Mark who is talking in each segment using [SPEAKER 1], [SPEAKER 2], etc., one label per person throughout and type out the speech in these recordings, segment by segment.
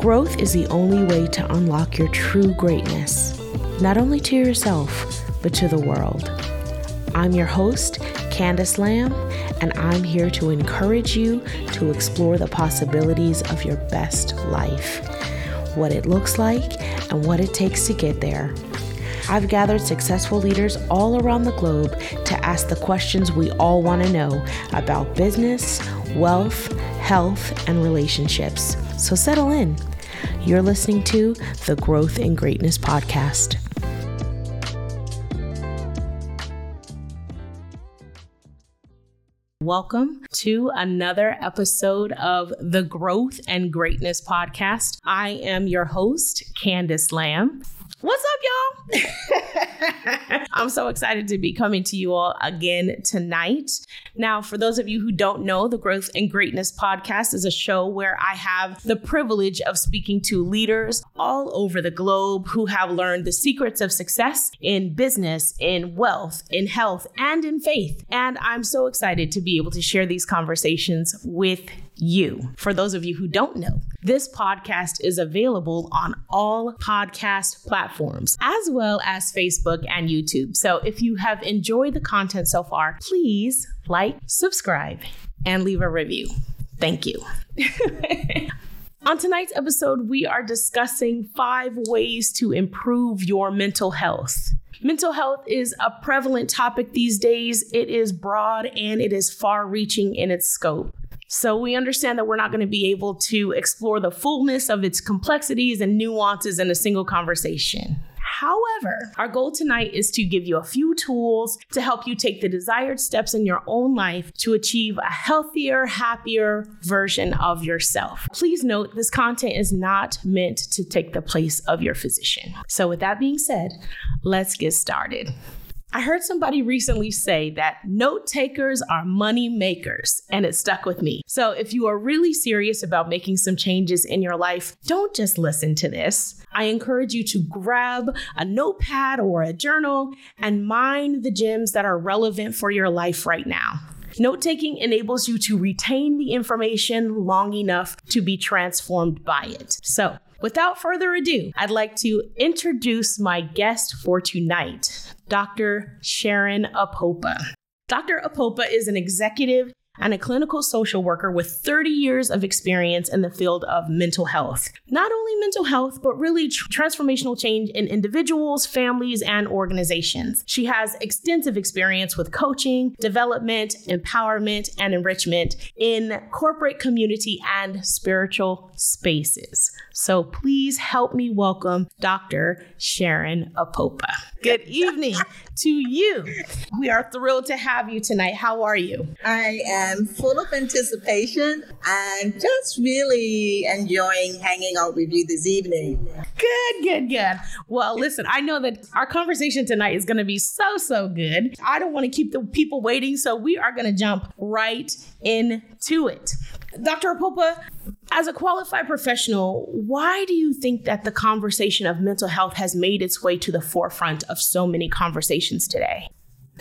[SPEAKER 1] Growth is the only way to unlock your true greatness, not only to yourself, but to the world. I'm your host, Candice Lambe, and I'm here to encourage you to explore the possibilities of your best life, what it looks like, and what it takes to get there. I've gathered successful leaders all around the globe to ask the questions we all want to know about business, wealth, health, and relationships. So settle in. You're listening to the Growth and Greatness Podcast. Welcome to another episode of the Growth and Greatness Podcast. I am your host, Candice Lambe. What's up, y'all? I'm so excited to be coming to you all again tonight. Now, for those of you who don't know, the Growth and Greatness podcast is a show where I have the privilege of speaking to leaders all over the globe who have learned the secrets of success in business, in wealth, in health, and in faith. And I'm so excited to be able to share these conversations with you. For those of you who don't know, this podcast is available on all podcast platforms as well as Facebook and YouTube. So if you have enjoyed the content so far, please like, subscribe, and leave a review. Thank you. On tonight's episode, we are discussing five ways to improve your mental health. Mental health is a prevalent topic these days. It is broad and it is far reaching in its scope. So we understand that we're not going to be able to explore the fullness of its complexities and nuances in a single conversation. However, our goal tonight is to give you a few tools to help you take the desired steps in your own life to achieve a healthier, happier version of yourself. Please note this content is not meant to take the place of your physician. So, with that being said, let's get started. I heard somebody recently say that note takers are money makers, and it stuck with me. So, if you are really serious about making some changes in your life, don't just listen to this. I encourage you to grab a notepad or a journal and mine the gems that are relevant for your life right now. Note taking enables you to retain the information long enough to be transformed by it. So, without further ado, I'd like to introduce my guest for tonight, Dr. Sharon Apopa. Dr. Apopa is an executive and a clinical social worker with 30 years of experience in the field of mental health. Not only mental health, but really tr- transformational change in individuals, families, and organizations. She has extensive experience with coaching, development, empowerment, and enrichment in corporate, community, and spiritual spaces. So please help me welcome Dr. Sharon Apopa. Good evening to you. We are thrilled to have you tonight. How are you?
[SPEAKER 2] I am full of anticipation and just really enjoying hanging out with you this evening.
[SPEAKER 1] Good, good, good. Well, listen, I know that our conversation tonight is going to be so, so good. I don't want to keep the people waiting, so we are going to jump right into it. Dr. Apopa, as a qualified professional, why do you think that the conversation of mental health has made its way to the forefront of so many conversations today?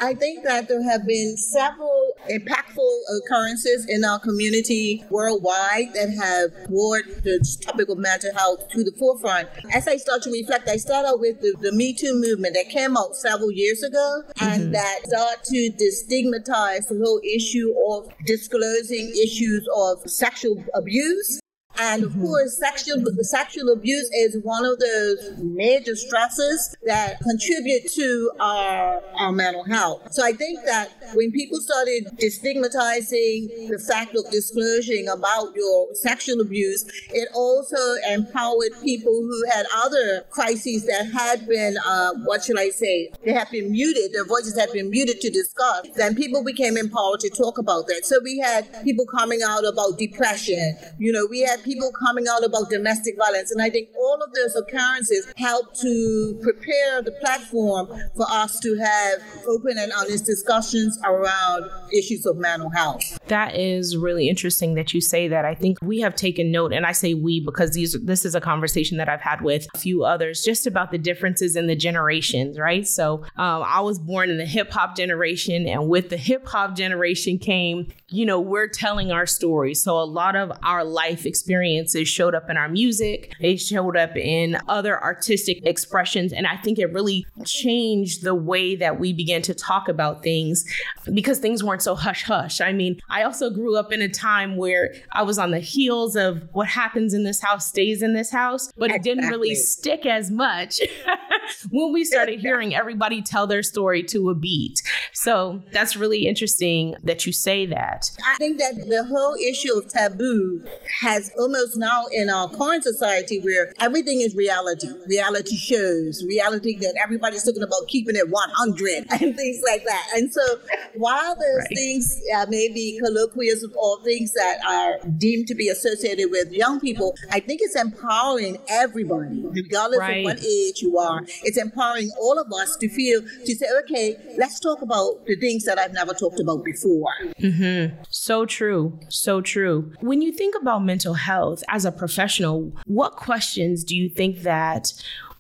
[SPEAKER 2] I think that there have been several impactful occurrences in our community worldwide that have brought the topic of mental health to the forefront. As I start to reflect, I start out with the, the Me Too movement that came out several years ago and mm-hmm. that started to destigmatize the whole issue of disclosing issues of sexual abuse and of mm-hmm. course, sexual sexual abuse is one of those major stresses that contribute to our our mental health. So I think that when people started destigmatizing the fact of disclosing about your sexual abuse, it also empowered people who had other crises that had been, uh, what should I say, they have been muted, their voices had been muted to discuss. Then people became empowered to talk about that. So we had people coming out about depression. You know, we had people coming out about domestic violence. And I think all of those occurrences help to prepare the platform for us to have open and honest discussions around issues of mental health.
[SPEAKER 1] That is really interesting that you say that. I think we have taken note, and I say we because these this is a conversation that I've had with a few others just about the differences in the generations, right? So um, I was born in the hip hop generation, and with the hip hop generation came, you know, we're telling our stories. So a lot of our life experience experiences showed up in our music, they showed up in other artistic expressions. And I think it really changed the way that we began to talk about things because things weren't so hush hush. I mean, I also grew up in a time where I was on the heels of what happens in this house stays in this house, but it didn't really stick as much when we started hearing everybody tell their story to a beat. So that's really interesting that you say that.
[SPEAKER 2] I think that the whole issue of taboo has almost now in our current society where everything is reality, reality shows, reality that everybody's talking about keeping it 100 and things like that. And so while those right. things uh, may be colloquials or things that are deemed to be associated with young people, I think it's empowering everybody, regardless right. of what age you are. It's empowering all of us to feel, to say, okay, let's talk about the things that I've never talked about before.
[SPEAKER 1] Mm-hmm. So true. So true. When you think about mental health as a professional, what questions do you think that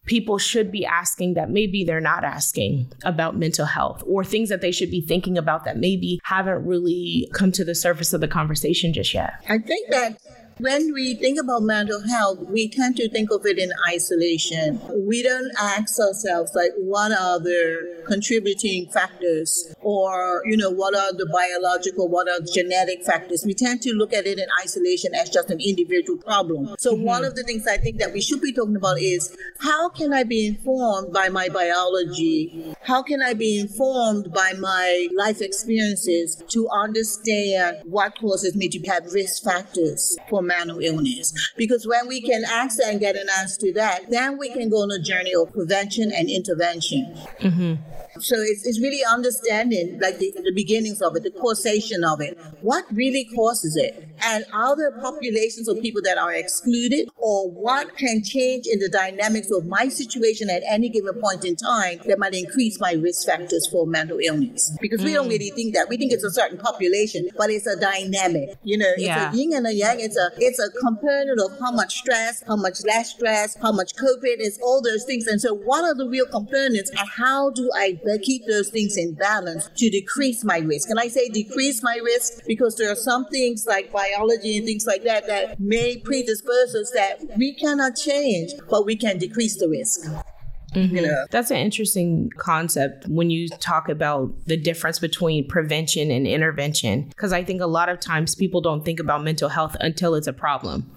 [SPEAKER 1] people should be asking that maybe they're not asking about mental health or things that they should be thinking about that maybe haven't really come to the surface of the conversation just yet?
[SPEAKER 2] I think that when we think about mental health, we tend to think of it in isolation. We don't ask ourselves, like, what are the contributing factors? Or, you know, what are the biological, what are the genetic factors? We tend to look at it in isolation as just an individual problem. So, mm-hmm. one of the things I think that we should be talking about is how can I be informed by my biology? How can I be informed by my life experiences to understand what causes me to have risk factors for mental illness. Because when we can access and get an answer to that, then we can go on a journey of prevention and intervention. Mm-hmm. So it's, it's really understanding like the, the beginnings of it, the causation of it. What really causes it? And are there populations of people that are excluded? Or what can change in the dynamics of my situation at any given point in time that might increase my risk factors for mental illness? Because we don't mm. really think that. We think it's a certain population, but it's a dynamic. You know, it's yeah. a yin and a yang. It's a it's a component of how much stress, how much less stress, how much COVID is all those things. And so what are the real components and how do I keep those things in balance to decrease my risk? And I say decrease my risk because there are some things like biology and things like that that may predispose us that we cannot change, but we can decrease the risk.
[SPEAKER 1] Mm-hmm. You know? That's an interesting concept when you talk about the difference between prevention and intervention. Because I think a lot of times people don't think about mental health until it's a problem.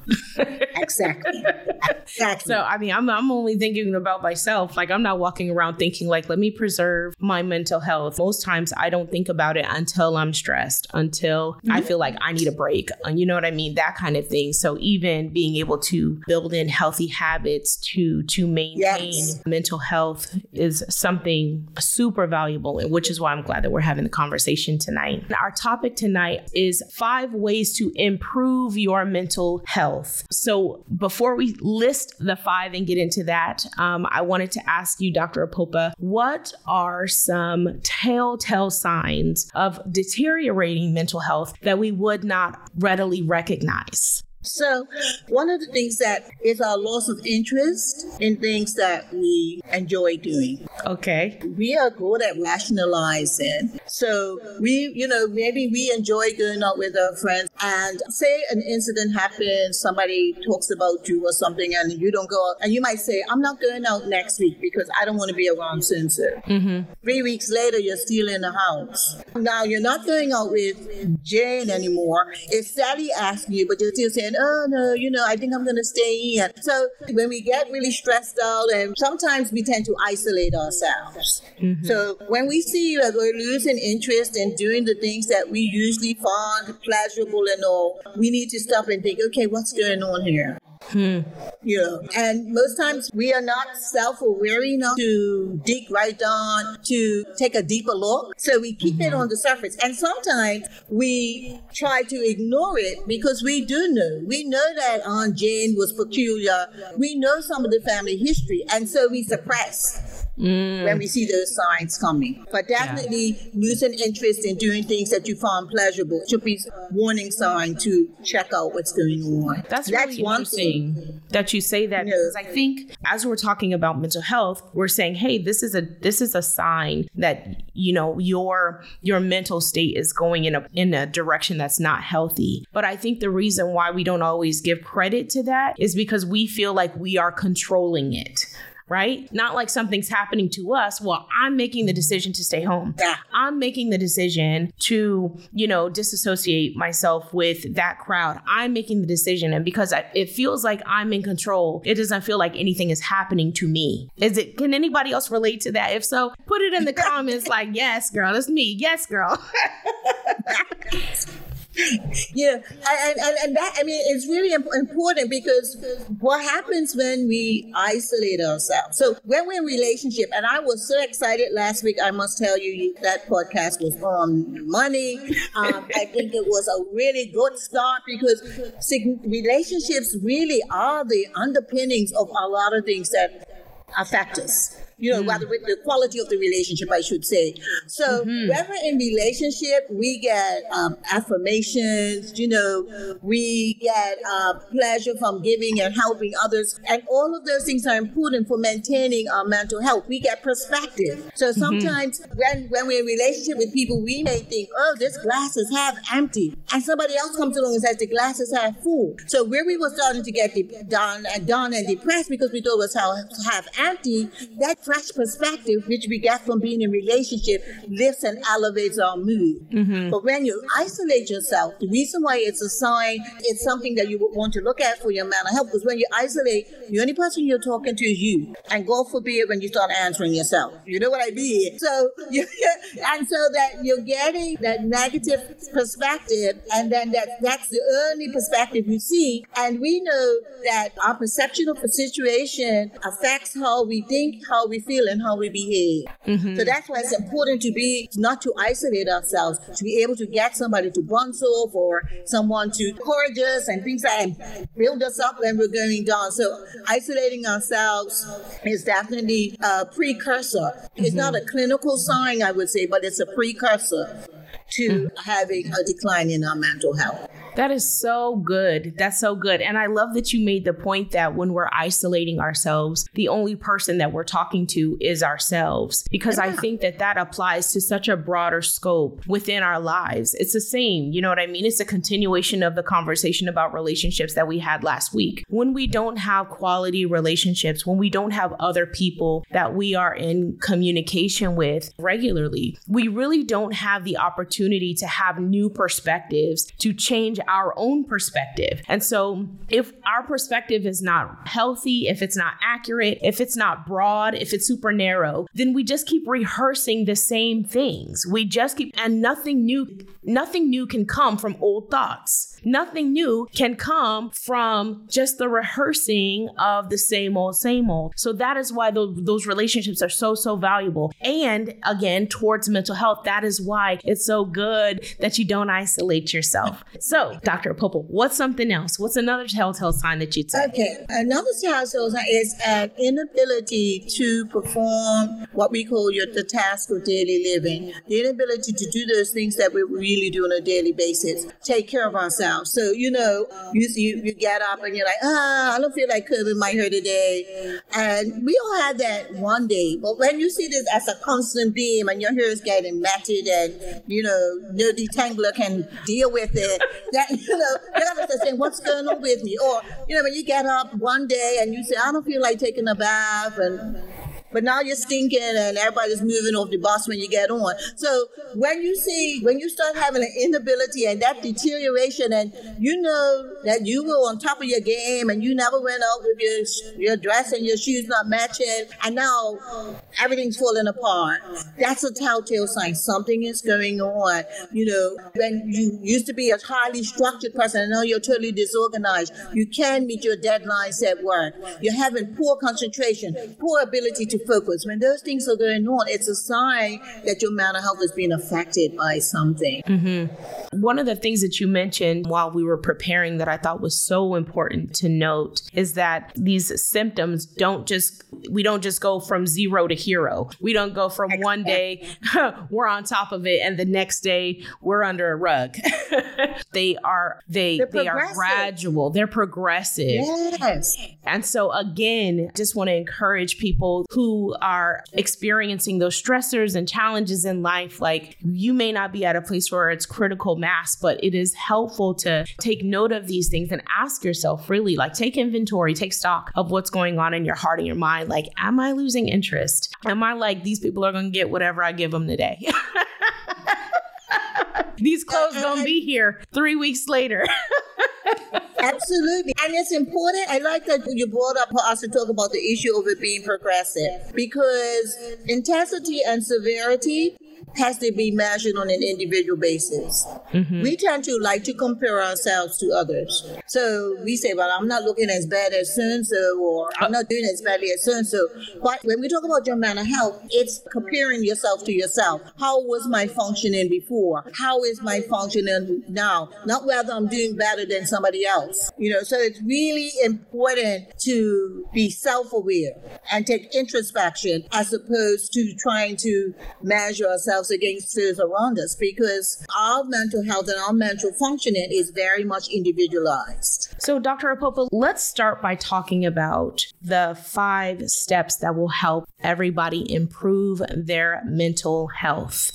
[SPEAKER 2] exactly. Exactly.
[SPEAKER 1] So I mean, I'm I'm only thinking about myself. Like I'm not walking around thinking like, let me preserve my mental health. Most times I don't think about it until I'm stressed, until mm-hmm. I feel like I need a break. And you know what I mean? That kind of thing. So even being able to build in healthy habits to to maintain yes. mental health is something super valuable, which is why I'm glad that we're having the conversation tonight. Our topic tonight is five ways to improve your mental health. So before we list the five and get into that, um, I wanted to ask you, Dr. Apopa, what are some telltale signs of deteriorating mental health that we would not readily recognize?
[SPEAKER 2] So, one of the things that is our loss of interest in things that we enjoy doing.
[SPEAKER 1] Okay.
[SPEAKER 2] We are good at rationalizing. So, we, you know, maybe we enjoy going out with our friends and say an incident happens, somebody talks about you or something, and you don't go out, and you might say, I'm not going out next week because I don't want to be around Censor. Mm-hmm. Three weeks later, you're still in the house. Now, you're not going out with Jane anymore. It's Sally asking you, but you're still saying, oh no, you know, I think I'm going to stay in. So when we get really stressed out, and sometimes we tend to isolate ourselves. Mm-hmm. So when we see that we're losing interest in doing the things that we usually find pleasurable and all, we need to stop and think, okay, what's going on here? Hmm. You know, and most times we are not self-aware enough to dig right down to take a deeper look. So we keep mm-hmm. it on the surface. And sometimes we try to ignore it because we do know. We know that Aunt Jane was peculiar. We know some of the family history. And so we suppress mm. when we see those signs coming. But definitely yeah. losing interest in doing things that you find pleasurable should be a warning sign to check out what's going on.
[SPEAKER 1] That's, That's really one interesting. Thing. that you say that because I think as we're talking about mental health, we're saying, hey, this is a this is a sign that you know your your mental state is going in a in a direction that's not healthy. But I think the reason why we don't always give credit to that is because we feel like we are controlling it. Right? Not like something's happening to us. Well, I'm making the decision to stay home.
[SPEAKER 2] Yeah.
[SPEAKER 1] I'm making the decision to, you know, disassociate myself with that crowd. I'm making the decision. And because I, it feels like I'm in control, it doesn't feel like anything is happening to me. Is it, can anybody else relate to that? If so, put it in the comments like, yes, girl, that's me. Yes, girl.
[SPEAKER 2] Yeah, and, and, and that, I mean, it's really imp- important because what happens when we isolate ourselves? So when we're in relationship, and I was so excited last week, I must tell you, that podcast was on money. Um, I think it was a really good start because relationships really are the underpinnings of a lot of things that affect us. You know, rather with the quality of the relationship, I should say. So when we're in relationship, we get um, affirmations. You know, we get uh, pleasure from giving and helping others, and all of those things are important for maintaining our mental health. We get perspective. So sometimes when when we're in relationship with people, we may think, "Oh, this glass is half empty," and somebody else comes along and says the glass is half full. So where we were starting to get de- down and down and depressed because we thought it was half, half empty, that fresh perspective which we get from being in relationship lifts and elevates our mood. Mm-hmm. But when you isolate yourself, the reason why it's a sign, it's something that you would want to look at for your mental health. Because when you isolate, the only person you're talking to is you. And God forbid when you start answering yourself. You know what I mean? So you and so that you're getting that negative perspective, and then that that's the only perspective you see. And we know that our perception of a situation affects how we think, how we feel, and how we behave. So mm-hmm. that's why it's important to be not to isolate ourselves, to be able to get somebody to bounce off or someone to encourage us and things like that and build us up when we're going down. So isolating ourselves is definitely a precursor. It's not a mm-hmm. clinical sign, I would say, but it's a precursor to mm-hmm. having a decline in our mental health.
[SPEAKER 1] That is so good. That's so good. And I love that you made the point that when we're isolating ourselves, the only person that we're talking to is ourselves. Because I think that that applies to such a broader scope within our lives. It's the same. You know what I mean? It's a continuation of the conversation about relationships that we had last week. When we don't have quality relationships, when we don't have other people that we are in communication with regularly, we really don't have the opportunity to have new perspectives to change our own perspective. And so, if our perspective is not healthy, if it's not accurate, if it's not broad, if it's super narrow, then we just keep rehearsing the same things. We just keep, and nothing new, nothing new can come from old thoughts. Nothing new can come from just the rehearsing of the same old, same old. So that is why those, those relationships are so, so valuable. And again, towards mental health, that is why it's so good that you don't isolate yourself. So, Dr. Popo, what's something else? What's another telltale sign that you'd say?
[SPEAKER 2] Okay, another telltale sign is an inability to perform what we call your, the task of daily living. The inability to do those things that we really do on a daily basis. Take care of ourselves. So, you know, you, you, you get up and you're like, ah, I don't feel like cooking my hair today. And we all have that one day. But when you see this as a constant beam and your hair is getting matted and, you know, no detangler can deal with it, that, you know, you have to say, what's going on with me? Or, you know, when you get up one day and you say, I don't feel like taking a bath and but now you're stinking and everybody's moving off the bus when you get on. So when you see, when you start having an inability and that deterioration, and you know that you were on top of your game and you never went out with your your dress and your shoes not matching, and now everything's falling apart. That's a telltale sign something is going on. You know, when you used to be a highly structured person, and now you're totally disorganized. You can meet your deadlines at work. You're having poor concentration, poor ability to focus. When those things are going on, it's a sign that your mental health is being affected by something.
[SPEAKER 1] Mm-hmm. One of the things that you mentioned while we were preparing that I thought was so important to note is that these symptoms don't just, we don't just go from zero to hero. We don't go from one day, we're on top of it, and the next day we're under a rug. they are, they, they are gradual, they're progressive.
[SPEAKER 2] Yes.
[SPEAKER 1] And so, again, just want to encourage people who are experiencing those stressors and challenges in life. Like, you may not be at a place where it's critical mass, but it is helpful to take note of these things and ask yourself really, like, take inventory, take stock of what's going on in your heart and your mind. Like, am I losing interest? Am I like, these people are going to get whatever I give them today? these uh, clothes uh, gonna uh, be here three weeks later.
[SPEAKER 2] Absolutely. And it's important. I like that you brought up for us to talk about the issue of it being progressive because intensity and severity has to be measured on an individual basis. Mm-hmm. We tend to like to compare ourselves to others. So we say, well, I'm not looking as bad as so and so, or I'm not doing as badly as so and so. But when we talk about your mental health, it's comparing yourself to yourself. How was my functioning before? How is my functioning now? Not whether I'm doing better than somebody else. You know, so it's really important to be self aware and take introspection as opposed to trying to measure ourselves against those around us because our mental health and our mental functioning is very much individualized.
[SPEAKER 1] So, Dr. Apopa, let's start by talking about the five steps that will help everybody improve their mental health.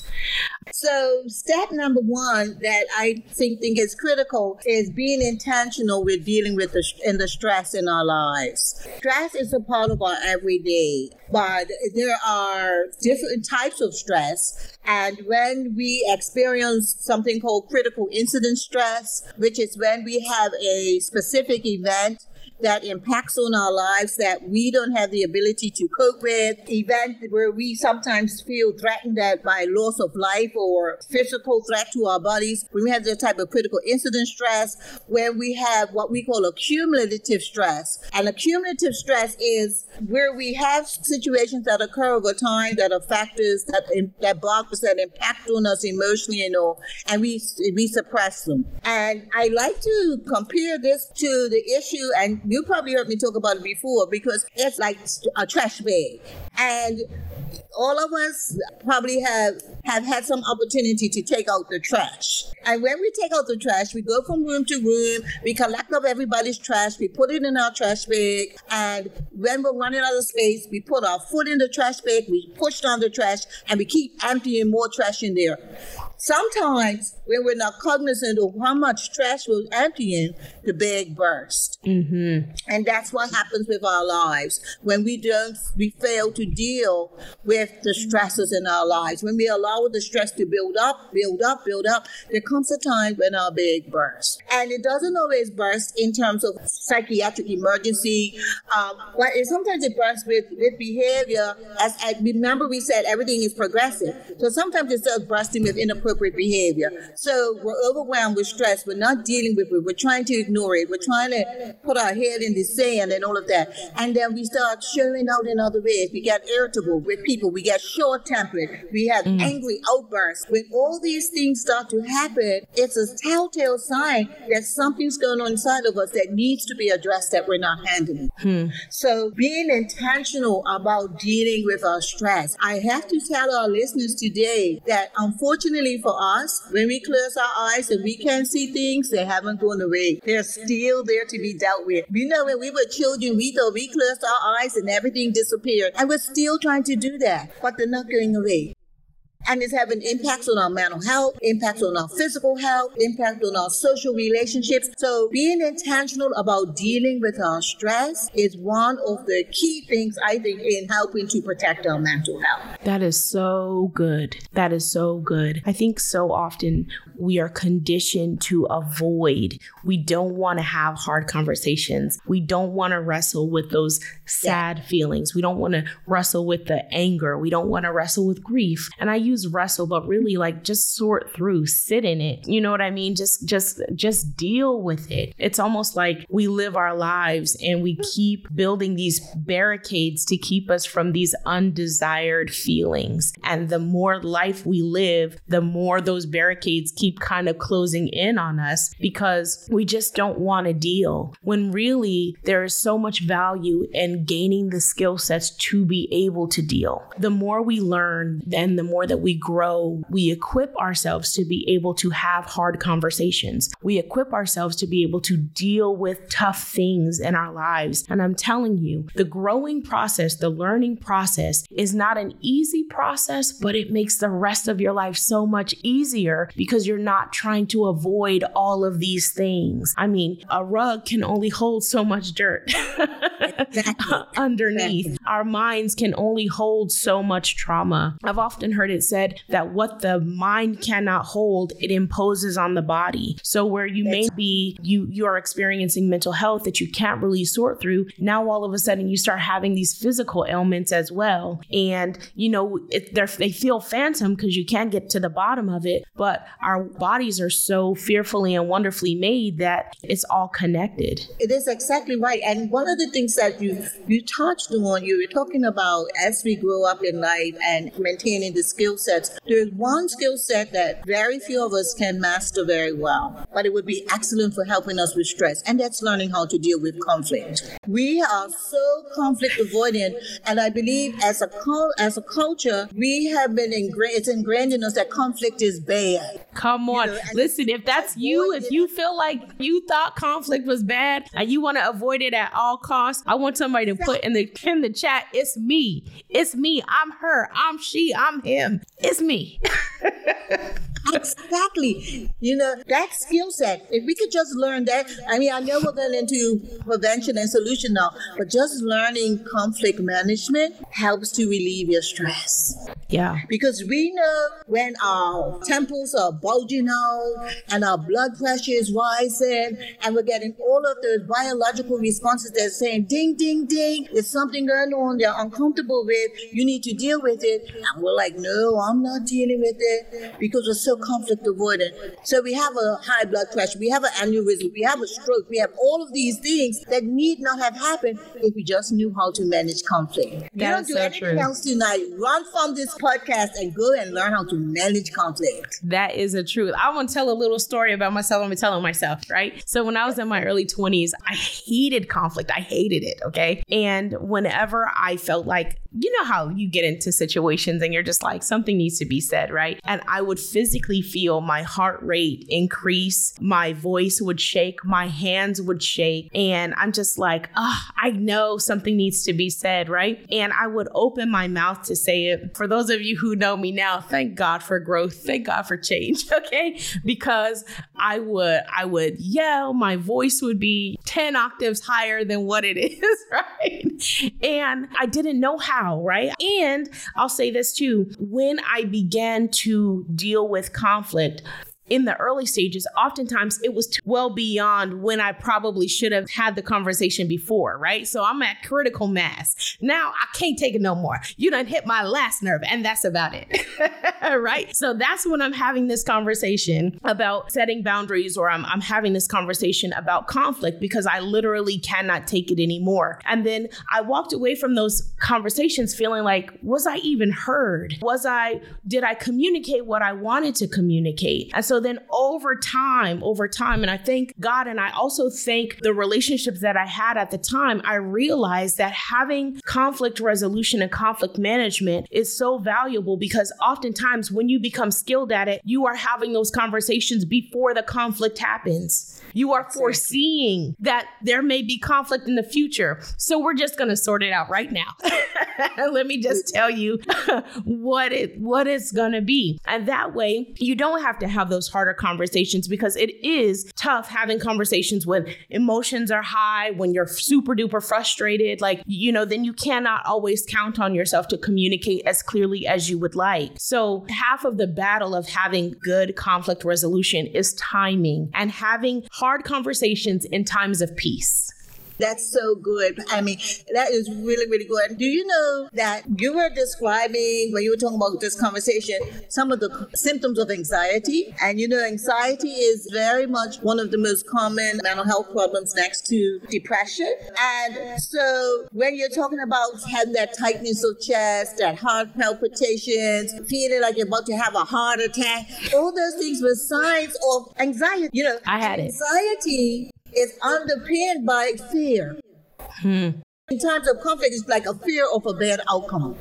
[SPEAKER 2] So, step number one that I think, think is critical is being intentional with dealing with the, in the stress in our lives. Stress is a part of our everyday, but there are different types of stress. And when we experience something called critical incident stress, which is when we have a specific event that impacts on our lives that we don't have the ability to cope with, events where we sometimes feel threatened by loss of life or physical threat to our bodies. We have the type of critical incident stress where we have what we call accumulative stress. And accumulative stress is where we have situations that occur over time that are factors that that bog us, that impact on us emotionally, you know, and we we suppress them. And I like to compare this to the issue and you probably heard me talk about it before because it's like a trash bag. And all of us probably have have had some opportunity to take out the trash. And when we take out the trash, we go from room to room, we collect up everybody's trash, we put it in our trash bag, and when we're running out of space, we put our foot in the trash bag, we push down the trash, and we keep emptying more trash in there. Sometimes when we're not cognizant of how much trash we're emptying, the bag bursts. Mm-hmm. And that's what happens with our lives when we don't, we fail to deal with the stresses in our lives. When we allow the stress to build up, build up, build up, there comes a time when our bag bursts. And it doesn't always burst in terms of psychiatric emergency, um, but it, sometimes it bursts with, with behavior. As, as remember, we said everything is progressive. So sometimes it starts bursting with inappropriate behavior. So we're overwhelmed with stress. We're not dealing with it. We're trying to ignore it. We're trying to put our head in the sand and all of that. And then we start showing out in other ways. We get irritable with people. We get short tempered. We have mm. angry outbursts. When all these things start to happen, it's a telltale sign that something's going on inside of us that needs to be addressed that we're not handling. Hmm. So being intentional about dealing with our stress. I have to tell our listeners today that unfortunately for us, when we close our eyes and we can't see things, they haven't gone away. They're still there to be dealt with. You know, when we were children, we thought we closed our eyes and everything disappeared. And we're still trying to do that, but they're not going away and it's having impacts on our mental health, impacts on our physical health, impact on our social relationships. So being intentional about dealing with our stress is one of the key things I think in helping to protect our mental health.
[SPEAKER 1] That is so good. That is so good. I think so often we are conditioned to avoid. We don't want to have hard conversations. We don't want to wrestle with those sad yeah. feelings. We don't want to wrestle with the anger. We don't want to wrestle with grief. And I use use wrestle, but really like just sort through, sit in it. You know what I mean? Just just just deal with it. It's almost like we live our lives and we keep building these barricades to keep us from these undesired feelings. And the more life we live, the more those barricades keep kind of closing in on us because we just don't want to deal. When really there is so much value in gaining the skill sets to be able to deal. The more we learn, then the more that we grow, we equip ourselves to be able to have hard conversations. We equip ourselves to be able to deal with tough things in our lives. And I'm telling you, the growing process, the learning process is not an easy process, but it makes the rest of your life so much easier because you're not trying to avoid all of these things. I mean, a rug can only hold so much dirt exactly. Underneath. Our minds can only hold so much trauma. I've often heard it said that what the mind cannot hold, it imposes on the body. So where you may be, you you are experiencing mental health that you can't really sort through. Now all of a sudden you start having these physical ailments as well, and you know it, they feel phantom because you can't get to the bottom of it. But our bodies are so fearfully and wonderfully made that it's all connected.
[SPEAKER 2] It is exactly right. And one of the things that you you touched on, you were talking about as we grow up in life and maintaining the skill sets. There's one skill set that very few of us can master very well, but it would be excellent for helping us with stress, and that's learning how to deal with conflict. We are so conflict avoidant, and I believe as a as a culture, we have been ingrained. It's ingrained in us that conflict is bad.
[SPEAKER 1] Come on, you know, listen. If that's you, if you feel like you thought conflict was bad and you want to avoid it at all costs, I want somebody to put in the in the chat. It's me. It's me. I'm her. I'm she. I'm him. It's me.
[SPEAKER 2] exactly. You know, that skill set, if we could just learn that, I mean, I know we're going into prevention and solution now, but just learning conflict management helps to relieve your stress.
[SPEAKER 1] Yeah.
[SPEAKER 2] Because we know when our temples are bulging out and our blood pressure is rising and we're getting all of those biological responses that are saying, ding, ding, ding, there's something going on they're uncomfortable with, you need to deal with it. And we're like, no, I'm not dealing with it because we're so conflict avoidant. So we have a high blood pressure, we have an aneurysm, we have a stroke, we have all of these things that need not have happened if we just knew how to manage conflict. You don't do so anything true. else tonight. Run from this podcast and go and learn how to manage conflict.
[SPEAKER 1] That is the truth. I want to tell a little story about myself. I'm telling myself, right? So when I was in my early 20s, I hated conflict. I hated it. Okay. And whenever I felt like, you know how you get into situations and you're just like, something needs to be said, right? And I would physically feel my heart rate increase, my voice would shake, my hands would shake. And I'm just like, oh, I know something needs to be said, right? And I would open my mouth to say it. For those of you who know me now, thank God for growth. Thank God for change. Okay. Because I would, I would yell, my voice would be 10 octaves higher than what it is, right? And I didn't know how, right? And I'll say this too when I began to deal with conflict, in the early stages, oftentimes it was well beyond when I probably should have had the conversation before, right? So I'm at critical mass. Now I can't take it no more. You done hit my last nerve, and that's about it, right? So that's when I'm having this conversation about setting boundaries, or I'm, I'm having this conversation about conflict because I literally cannot take it anymore. And then I walked away from those conversations feeling like, was I even heard? Was I, did I communicate what I wanted to communicate? And so so then over time, over time, and I thank God and I also thank the relationships that I had at the time, I realized that having conflict resolution and conflict management is so valuable because oftentimes when you become skilled at it, you are having those conversations before the conflict happens. You are foreseeing that there may be conflict in the future. So we're just going to sort it out right now. Let me just tell you what it what it's going to be. And that way you don't have to have those harder conversations because it is tough having conversations when emotions are high, when you're super duper frustrated, like you know, then you cannot always count on yourself to communicate as clearly as you would like. So half of the battle of having good conflict resolution is timing and having hard conversations in times of peace.
[SPEAKER 2] That's so good. I mean, that is really, really good. Do you know that you were describing when you were talking about this conversation some of the symptoms of anxiety? And you know, anxiety is very much one of the most common mental health problems next to depression. And so when you're talking about having that tightness of chest, that heart palpitations, feeling like you're about to have a heart attack, all those things were signs of anxiety. You know,
[SPEAKER 1] I had it.
[SPEAKER 2] Anxiety is underpinned by fear.
[SPEAKER 1] Hmm.
[SPEAKER 2] In times of conflict, it's like a fear of a bad outcome.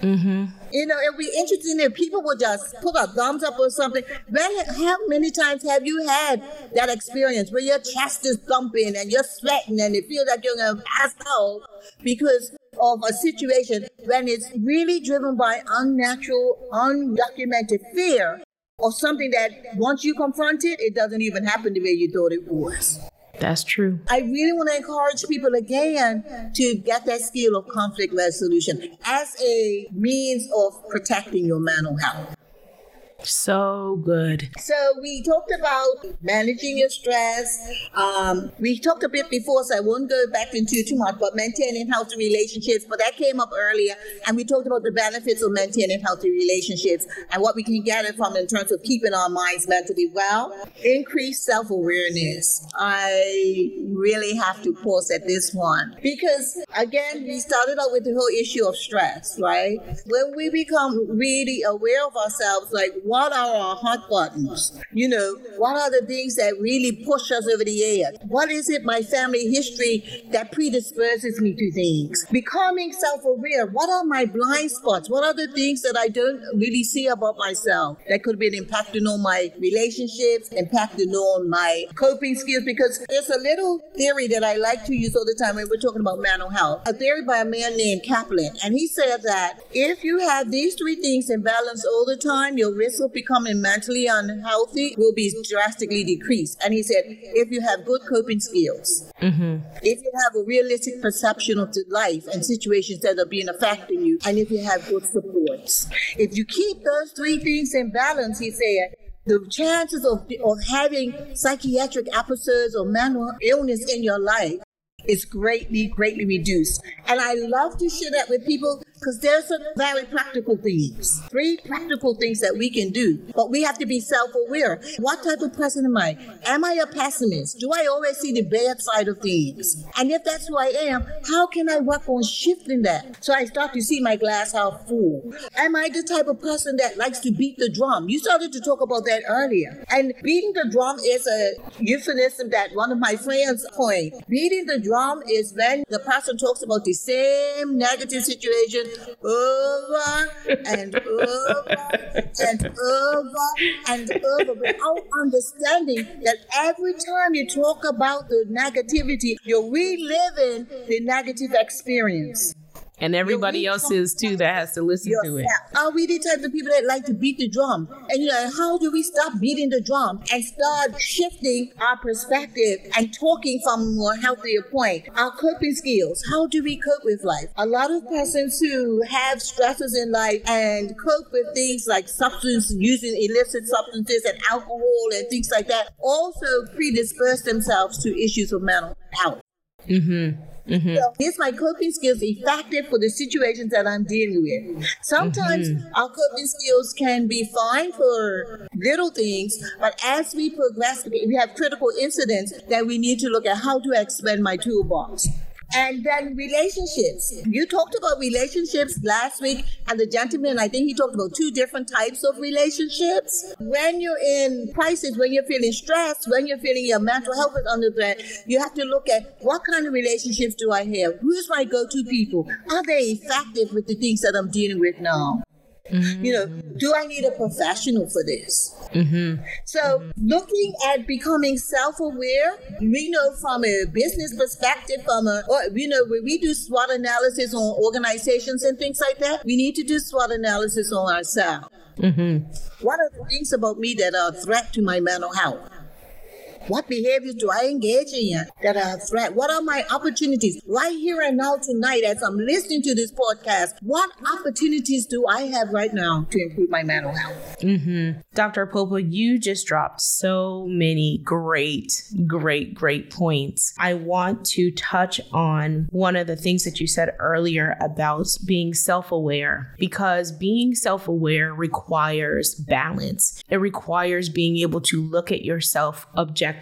[SPEAKER 1] Mm-hmm.
[SPEAKER 2] You know, it'd be interesting if people would just put a thumbs up or something. When, how many times have you had that experience where your chest is thumping and you're sweating and it feels like you're going to pass out because of a situation when it's really driven by unnatural, undocumented fear or something that once you confront it, it doesn't even happen the way you thought it was.
[SPEAKER 1] That's true.
[SPEAKER 2] I really want to encourage people again to get that skill of conflict resolution as a means of protecting your mental health.
[SPEAKER 1] So good.
[SPEAKER 2] So we talked about managing your stress. Um, we talked a bit before, so I won't go back into too much, but maintaining healthy relationships. But that came up earlier, and we talked about the benefits of maintaining healthy relationships and what we can it from in terms of keeping our minds mentally well. Increased self-awareness. I really have to pause at this one because again, we started out with the whole issue of stress, right? When we become really aware of ourselves, like what are our hot buttons? You know, what are the things that really push us over the edge? What is it, my family history, that predisposes me to things? Becoming self aware. What are my blind spots? What are the things that I don't really see about myself that could be an impacting on my relationships, impacting on my coping skills? Because there's a little theory that I like to use all the time when we're talking about mental health. A theory by a man named Kaplan. And he said that if you have these three things in balance all the time, your risk of becoming mentally unhealthy will be drastically decreased. And he said, if you have good coping skills,
[SPEAKER 1] Mm-hmm.
[SPEAKER 2] if you have a realistic perception of the life and situations that are being affecting you, and if you have good supports, if you keep those three things in balance, he said, the chances of, of having psychiatric episodes or mental illness in your life is greatly, greatly reduced. And I love to share that with people because there's some very practical things, three practical things that we can do. But we have to be self-aware. What type of person am I? Am I a pessimist? Do I always see the bad side of things? And if that's who I am, how can I work on shifting that? So I start to see my glass half full. Am I the type of person that likes to beat the drum? You started to talk about that earlier. And beating the drum is a euphemism that one of my friends coined. Beating the drum is when the person talks about the same negative situation over and over and over and over without understanding that every time you talk about the negativity, you're reliving the negative experience.
[SPEAKER 1] And everybody else is too that has to listen to it.
[SPEAKER 2] Are we the type of people that like to beat the drum? And you know, how do we stop beating the drum and start shifting our perspective and talking from a more healthier point? Our coping skills. How do we cope with life? A lot of persons who have stresses in life and cope with things like substance using illicit substances and alcohol and things like that also predispose themselves to issues of mental health.
[SPEAKER 1] Mm-hmm. Mm-hmm.
[SPEAKER 2] So is my coping skills effective for the situations that I'm dealing with? Sometimes our coping skills can be fine for little things, but as we progress, we have critical incidents that we need to look at how to expand my toolbox. And then relationships. You talked about relationships last week, and the gentleman, I think he talked about two different types of relationships. When you're in crisis, when you're feeling stressed, when you're feeling your mental health is under threat, you have to look at what kind of relationships do I have? Who's my go to people? Are they effective with the things that I'm dealing with now? You know, do I need a professional for this?
[SPEAKER 1] Mm-hmm.
[SPEAKER 2] So, looking at becoming self-aware, we know from a business perspective, from a, or, you know, when we do SWOT analysis on organizations and things like that, we need to do SWOT analysis on ourselves.
[SPEAKER 1] Mm-hmm.
[SPEAKER 2] What are the things about me that are a threat to my mental health? What behaviors do I engage in that are a threat? What are my opportunities? Right here and now tonight, as I'm listening to this podcast, what opportunities do I have right now to improve my mental health?
[SPEAKER 1] Mm-hmm. Dr. Popa, you just dropped so many great, great, great points. I want to touch on one of the things that you said earlier about being self aware, because being self aware requires balance. It requires being able to look at yourself objectively.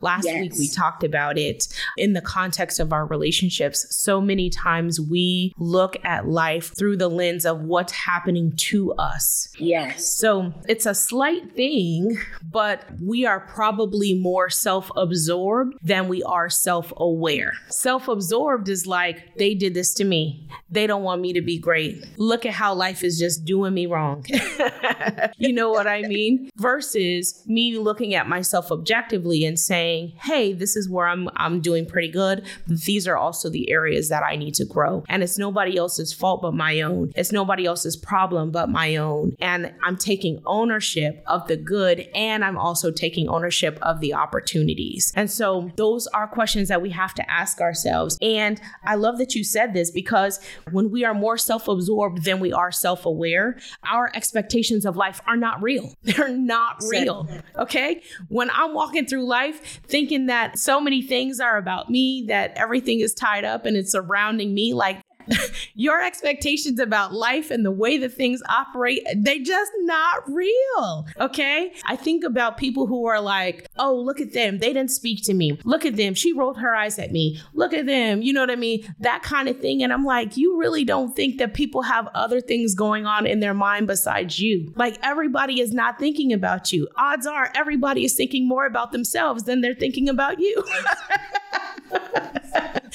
[SPEAKER 1] Last yes. week, we talked about it in the context of our relationships. So many times we look at life through the lens of what's happening to us.
[SPEAKER 2] Yes.
[SPEAKER 1] So it's a slight thing, but we are probably more self absorbed than we are self aware. Self absorbed is like, they did this to me. They don't want me to be great. Look at how life is just doing me wrong. you know what I mean? Versus me looking at myself objectively and saying, hey, this is where I'm I'm doing pretty good. These are also the areas that I need to grow. And it's nobody else's fault but my own. It's nobody else's problem but my own. And I'm taking ownership of the good and I'm also taking ownership of the opportunities. And so those are questions that we have to ask ourselves. And I love that you said this because when we are more self absorbed than we are self aware, our expectations of life are not real. They're not real. Okay. When I'm walking through life thinking that so many things are about me, that everything is tied up and it's surrounding me, like your expectations about life and the way that things operate, they just not real. Okay. I think about people who are like, oh, look at them. They didn't speak to me. Look at them. She rolled her eyes at me. Look at them. You know what I mean? That kind of thing. And I'm like, you really don't think that people have other things going on in their mind besides you. Like everybody is not thinking about you. Odds are everybody is thinking more about themselves than they're thinking about you.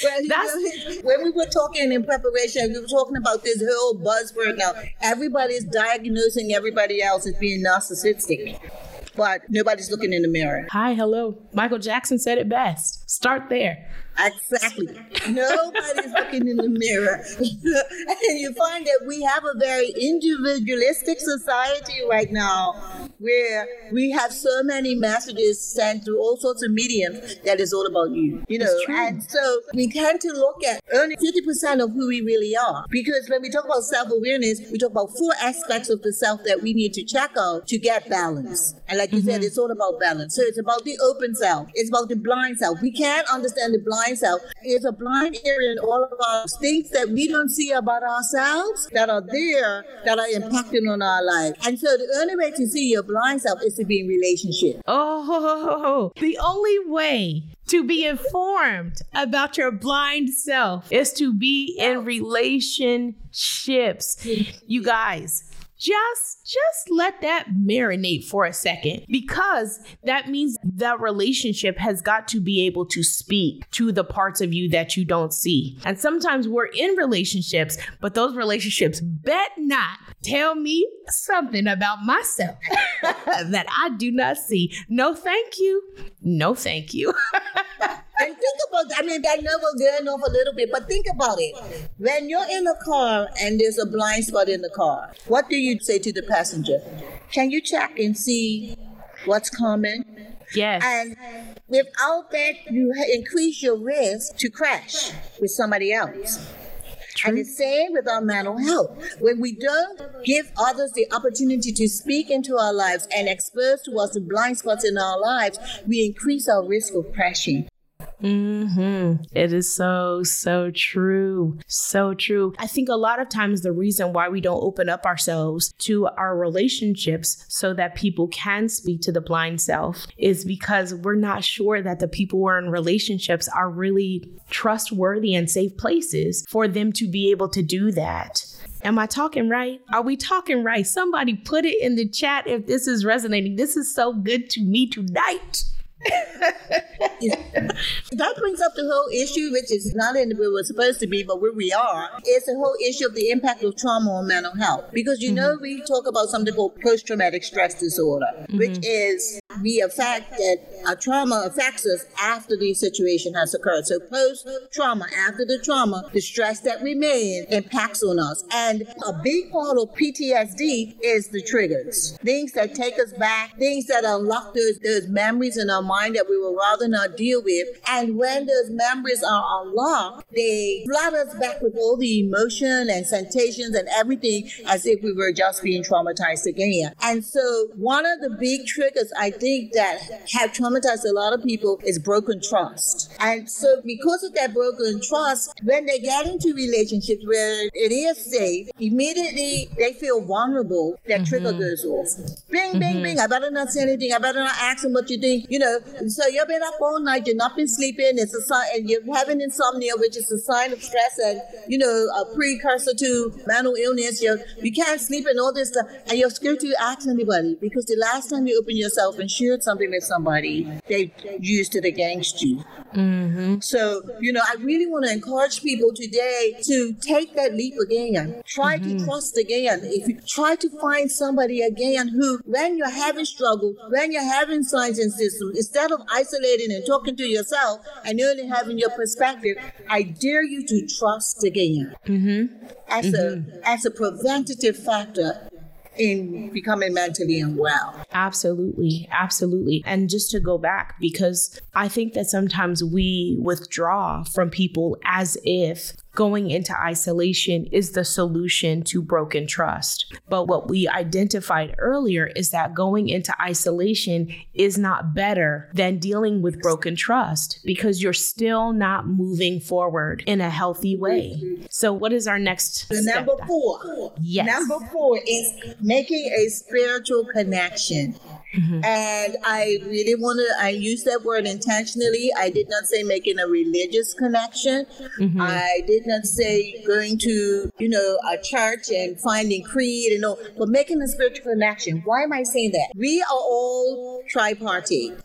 [SPEAKER 2] well, That's, when we were talking in preparation, we were talking about this whole buzzword now. Everybody's diagnosing everybody else as being narcissistic but nobody's looking in the mirror.
[SPEAKER 1] Hi, hello. Michael Jackson said it best. Start there.
[SPEAKER 2] Exactly. Nobody's looking in the mirror. and you find that we have a very individualistic society right now where we have so many messages sent through all sorts of mediums that is all about you. You know, and so we tend to look at only 50% of who we really are. Because when we talk about self awareness, we talk about four aspects of the self that we need to check out to get balance. And like you mm-hmm. said, it's all about balance. So it's about the open self, it's about the blind self. We can't understand the blind blind self. It's a blind area in all of us. Things that we don't see about ourselves that are there that are impacting on our life. And so the only way to see your blind self is to be in relationship.
[SPEAKER 1] Oh, the only way to be informed about your blind self is to be in relationships. You guys, just just let that marinate for a second because that means that relationship has got to be able to speak to the parts of you that you don't see. And sometimes we're in relationships, but those relationships bet not tell me something about myself that I do not see. No, thank you. No, thank you.
[SPEAKER 2] And think about, that. I mean, I know we're going off a little bit, but think about it. When you're in a car and there's a blind spot in the car, what do you say to the passenger? Can you check and see what's coming?
[SPEAKER 1] Yes.
[SPEAKER 2] And without that, you increase your risk to crash with somebody else. True. And the same with our mental health. When we don't give others the opportunity to speak into our lives and expose to us the blind spots in our lives, we increase our risk of crashing.
[SPEAKER 1] Mm-hmm. It is so, so true. So true. I think a lot of times the reason why we don't open up ourselves to our relationships so that people can speak to the blind self is because we're not sure that the people we're in relationships are really trustworthy and safe places for them to be able to do that. Am I talking right? Are we talking right? Somebody put it in the chat if this is resonating. This is so good to me tonight.
[SPEAKER 2] That brings up the whole issue, which is not in where we're supposed to be, but where we are. It's the whole issue of the impact of trauma on mental health. Because you mm-hmm. know, we talk about something called post traumatic stress disorder, mm-hmm. which is we affect that a trauma affects us after the situation has occurred. So post trauma, after the trauma, the stress that remains impacts on us. And a big part of PTSD is the triggers. Things that take us back, things that unlock those, those memories in our mind that we would rather not deal with. And when those memories are unlocked, they flood us back with all the emotion and sensations and everything as if we were just being traumatized again. And so one of the big triggers I think that have traumatized a lot of people is broken trust. And so because of that broken trust, when they get into relationships where it is safe, immediately they feel vulnerable. That mm-hmm. trigger goes off. Bing, mm-hmm. bing, bing. I better not say anything. I better not ask them what you think. You know, so you've been up all night, you've not been sleeping. It's a sign, and you're having insomnia, which is a sign of stress and, you know, a precursor to mental illness. You you can't sleep and all this stuff. And you're scared to ask anybody because the last time you open yourself and shared something with somebody, they used it against you. Mm-hmm. So, you know, I really want to encourage people today to take that leap again. Try mm-hmm. to trust again. If you try to find somebody again who, when you're having struggle, when you're having signs and systems, instead of isolating and talking to yourself and only having your perspective, I dare you to trust again. Mm-hmm. As mm-hmm. a as a preventative factor in becoming mentally unwell.
[SPEAKER 1] Absolutely. Absolutely. And just to go back, because I think that sometimes we withdraw from people as if going into isolation is the solution to broken trust. But what we identified earlier is that going into isolation is not better than dealing with broken trust because you're still not moving forward in a healthy way. So, what is our next?
[SPEAKER 2] The number four.
[SPEAKER 1] Yes.
[SPEAKER 2] Number four is making a spiritual connection. Mm-hmm. And I really want to, I use that word intentionally. I did not say making a religious connection. Mm-hmm. I did not say going to, you know, a church and finding creed and all, but making a spiritual connection. Why am I saying that? We are all tripartite.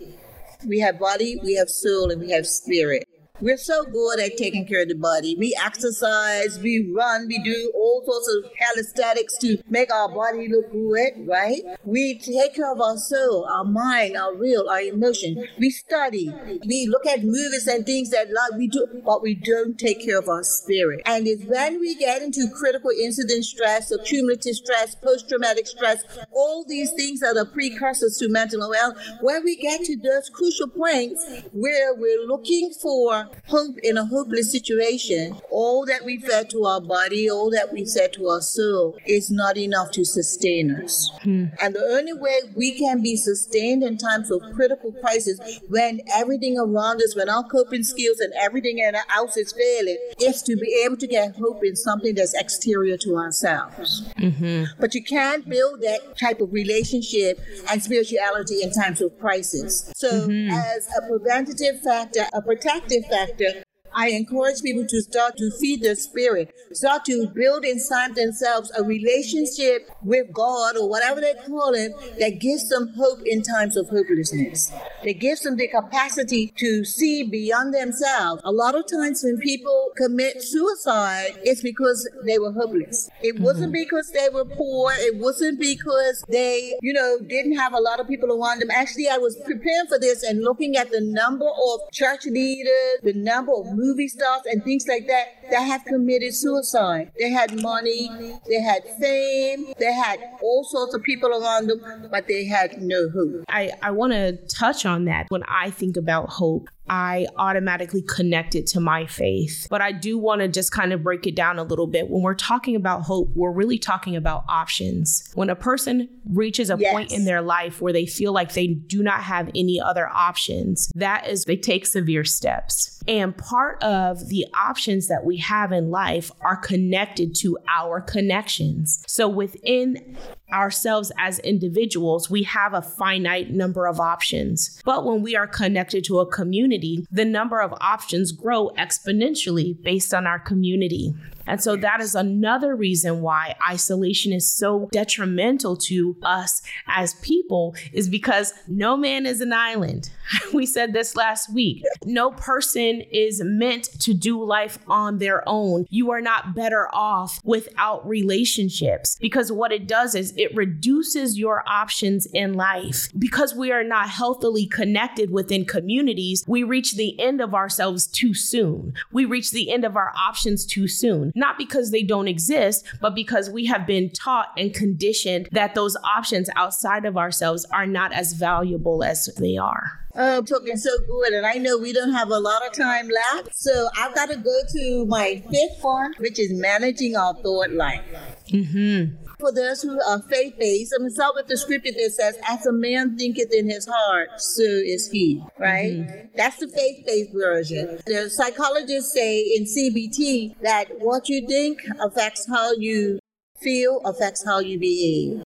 [SPEAKER 2] We have body, we have soul, and we have spirit. We're so good at taking care of the body. We exercise, we run, we do all sorts of calisthenics to make our body look good, right? We take care of our soul, our mind, our will, our emotion. We study, we look at movies and things that like we do, but we don't take care of our spirit. And it's when we get into critical incident stress, accumulative stress, post-traumatic stress, all these things that are precursors to mental health, when we get to those crucial points where we're looking for hope in a hopeless situation, all that we fed to our body, all that we fed to our soul is not enough to sustain us. Hmm. And the only way we can be sustained in times of critical crisis when everything around us, when our coping skills and everything else is failing, is to be able to get hope in something that's exterior to ourselves. Mm-hmm. But you can't build that type of relationship and spirituality in times of crisis. So, mm-hmm. as a preventative factor, a protective factor, I encourage people to start to feed their spirit, start to build inside themselves a relationship with God or whatever they call it that gives them hope in times of hopelessness. That gives them the capacity to see beyond themselves. A lot of times when people commit suicide, it's because they were hopeless. It wasn't mm-hmm. because they were poor. It wasn't because they, you know, didn't have a lot of people around them. Actually, I was preparing for this and looking at the number of church leaders, the number of movie stars and things like that that have committed suicide. They had money, they had fame, they had all sorts of people around them, but they had no hope.
[SPEAKER 1] I, I want to touch on that when I think about hope. I automatically connect it to my faith. But I do want to just kind of break it down a little bit. When we're talking about hope, we're really talking about options. When a person reaches a yes. point in their life where they feel like they do not have any other options, that is, they take severe steps. And part of the options that we have in life are connected to our connections. So within ourselves as individuals, we have a finite number of options. But when we are connected to a community, the number of options grow exponentially based on our community. And so that is another reason why isolation is so detrimental to us as people is because no man is an island. We said this last week. No person is meant to do life on their own. You are not better off without relationships because what it does is it reduces your options in life. Because we are not healthily connected within communities, we reach the end of ourselves too soon. We reach the end of our options too soon. Not because they don't exist, but because we have been taught and conditioned that those options outside of ourselves are not as valuable as they are.
[SPEAKER 2] Oh, talking so good, and I know we don't have a lot of time left, so I've got to go to my fifth one, which is managing our thought life.
[SPEAKER 1] Mm-hmm.
[SPEAKER 2] For those who are faith based, I'm going to start with the scripture that says, As a man thinketh in his heart, so is he, right? Mm-hmm. That's the faith based version. The psychologists say in CBT that what you think affects how you feel, affects how you behave.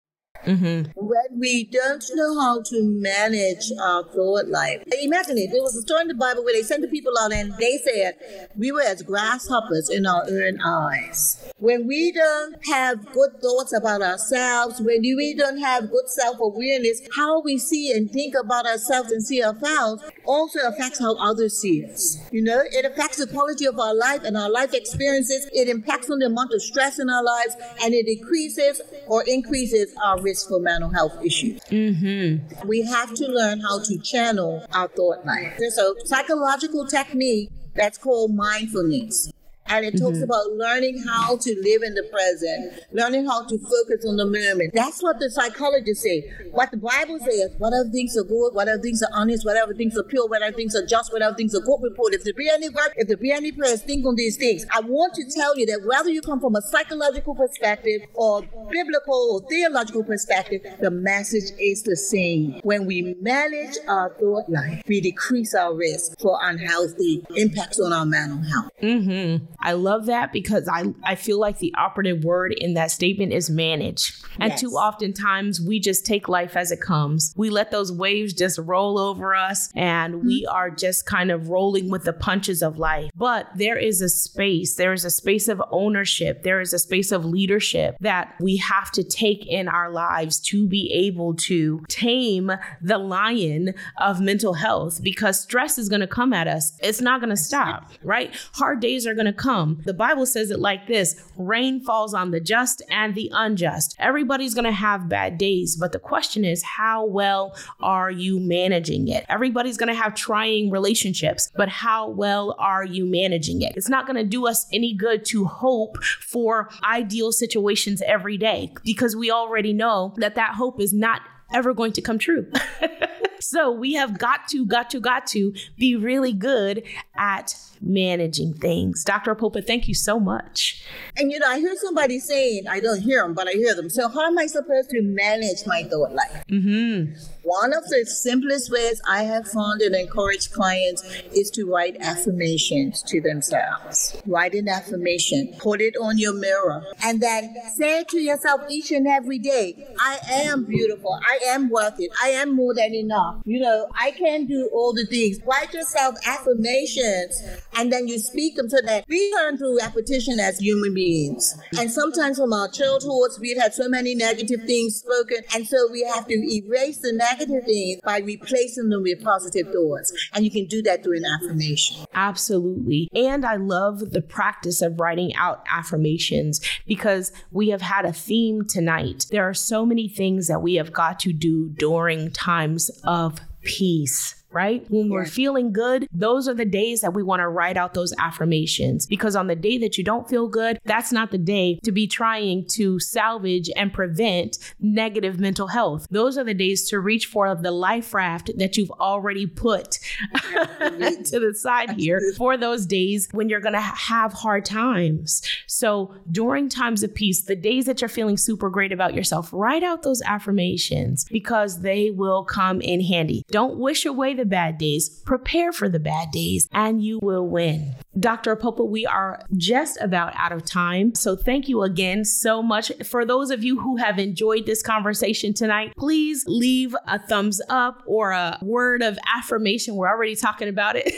[SPEAKER 1] Mm-hmm.
[SPEAKER 2] When we don't know how to manage our thought life. Imagine it. There was a story in the Bible where they sent the people out and they said, We were as grasshoppers in our own eyes. When we don't have good thoughts about ourselves, when we don't have good self awareness, how we see and think about ourselves and see ourselves also affects how others see us. You know, it affects the quality of our life and our life experiences. It impacts on the amount of stress in our lives and it decreases or increases our risk for mental health issues.
[SPEAKER 1] Mm-hmm.
[SPEAKER 2] We have to learn how to channel our thought life. There's a psychological technique that's called mindfulness. And it talks mm-hmm. about learning how to live in the present, learning how to focus on the moment. That's what the psychologists say. What the Bible says, whatever things are good, whatever things are honest, whatever things are pure, whatever things are just, whatever things are good report. If there be any work, if there be any prayers, think on these things. I want to tell you that whether you come from a psychological perspective or biblical or theological perspective, the message is the same. When we manage our thought life, we decrease our risk for unhealthy impacts on our mental health.
[SPEAKER 1] Mm-hmm. I love that because I, I feel like the operative word in that statement is manage. And yes. too often times we just take life as it comes. We let those waves just roll over us and mm-hmm. we are just kind of rolling with the punches of life. But there is a space, there is a space of ownership, there is a space of leadership that we have to take in our lives to be able to tame the lion of mental health because stress is going to come at us. It's not going to stop, right? Hard days are going to come come. The Bible says it like this rain falls on the just and the unjust. Everybody's going to have bad days, but the question is, how well are you managing it? Everybody's going to have trying relationships, but how well are you managing it? It's not going to do us any good to hope for ideal situations every day because we already know that that hope is not ever going to come true. so we have got to, got to, got to be really good at managing things. Dr. Apopa, thank you so much.
[SPEAKER 2] And you know, I hear somebody saying, I don't hear them, but I hear them. So, how am I supposed to manage my thought life?
[SPEAKER 1] Mm-hmm.
[SPEAKER 2] One of the simplest ways I have found and encourage clients is to write affirmations to themselves. Write an affirmation, put it on your mirror, and then say to yourself each and every day, I am beautiful, I am worth it, I am more than enough. You know, I can do all the things. Write yourself affirmations and then you speak them so that we learn through repetition as human beings. And sometimes from our childhoods, we've had so many negative things spoken, and so we have to erase the negative things by replacing them with positive thoughts. And you can do that through an affirmation.
[SPEAKER 1] Absolutely. And I love the practice of writing out affirmations because we have had a theme tonight. There are so many things that we have got to do during times of peace right? When we're feeling good, those are the days that we want to write out those affirmations because on the day that you don't feel good, that's not the day to be trying to salvage and prevent negative mental health. Those are the days to reach for the life raft that you've already put to the side here for those days when you're going to have hard times. So during times of peace, the days that you're feeling super great about yourself, write out those affirmations because they will come in handy. Don't wish away the bad days, prepare for the bad days, and you will win. Dr. Apopa, we are just about out of time. So thank you again so much. For those of you who have enjoyed this conversation tonight, please leave a thumbs up or a word of affirmation. We're already talking about it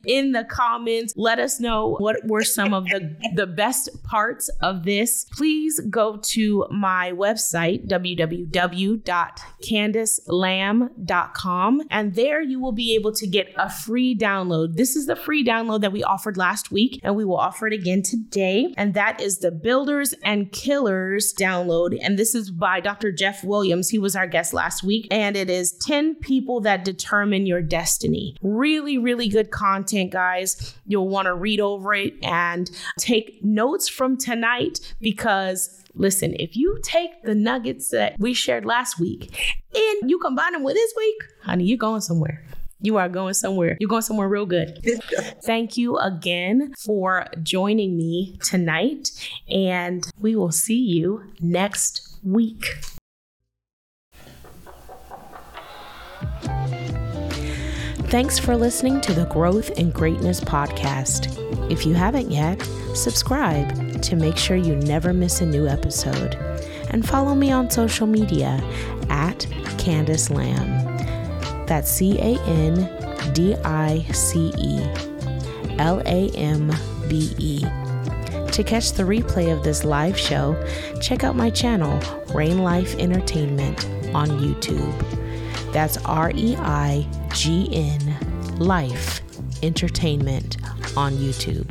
[SPEAKER 1] in the comments. Let us know what were some of the, the best parts of this. Please go to my website, www.candicelambe.com, and there you will be able to get a free download. This is the free download that we offered last week, and we will offer it again today. And that is the Builders and Killers download. And this is by Dr. Jeff Williams. He was our guest last week. And it is 10 people that determine your destiny. Really, really good content, guys. You'll want to read over it and take notes from tonight because Listen, if you take the nuggets that we shared last week and you combine them with this week, honey, you're going somewhere. You are going somewhere. You're going somewhere real good. Thank you again for joining me tonight, and we will see you next week. Thanks for listening to the Growth and Greatness podcast. If you haven't yet, subscribe to make sure you never miss a new episode. And follow me on social media at Candice Lambe. That's C A N D I C E L A M B E. To catch the replay of this live show, check out my channel, Reign Life Entertainment, on YouTube. That's R E I G N Life Entertainment on YouTube.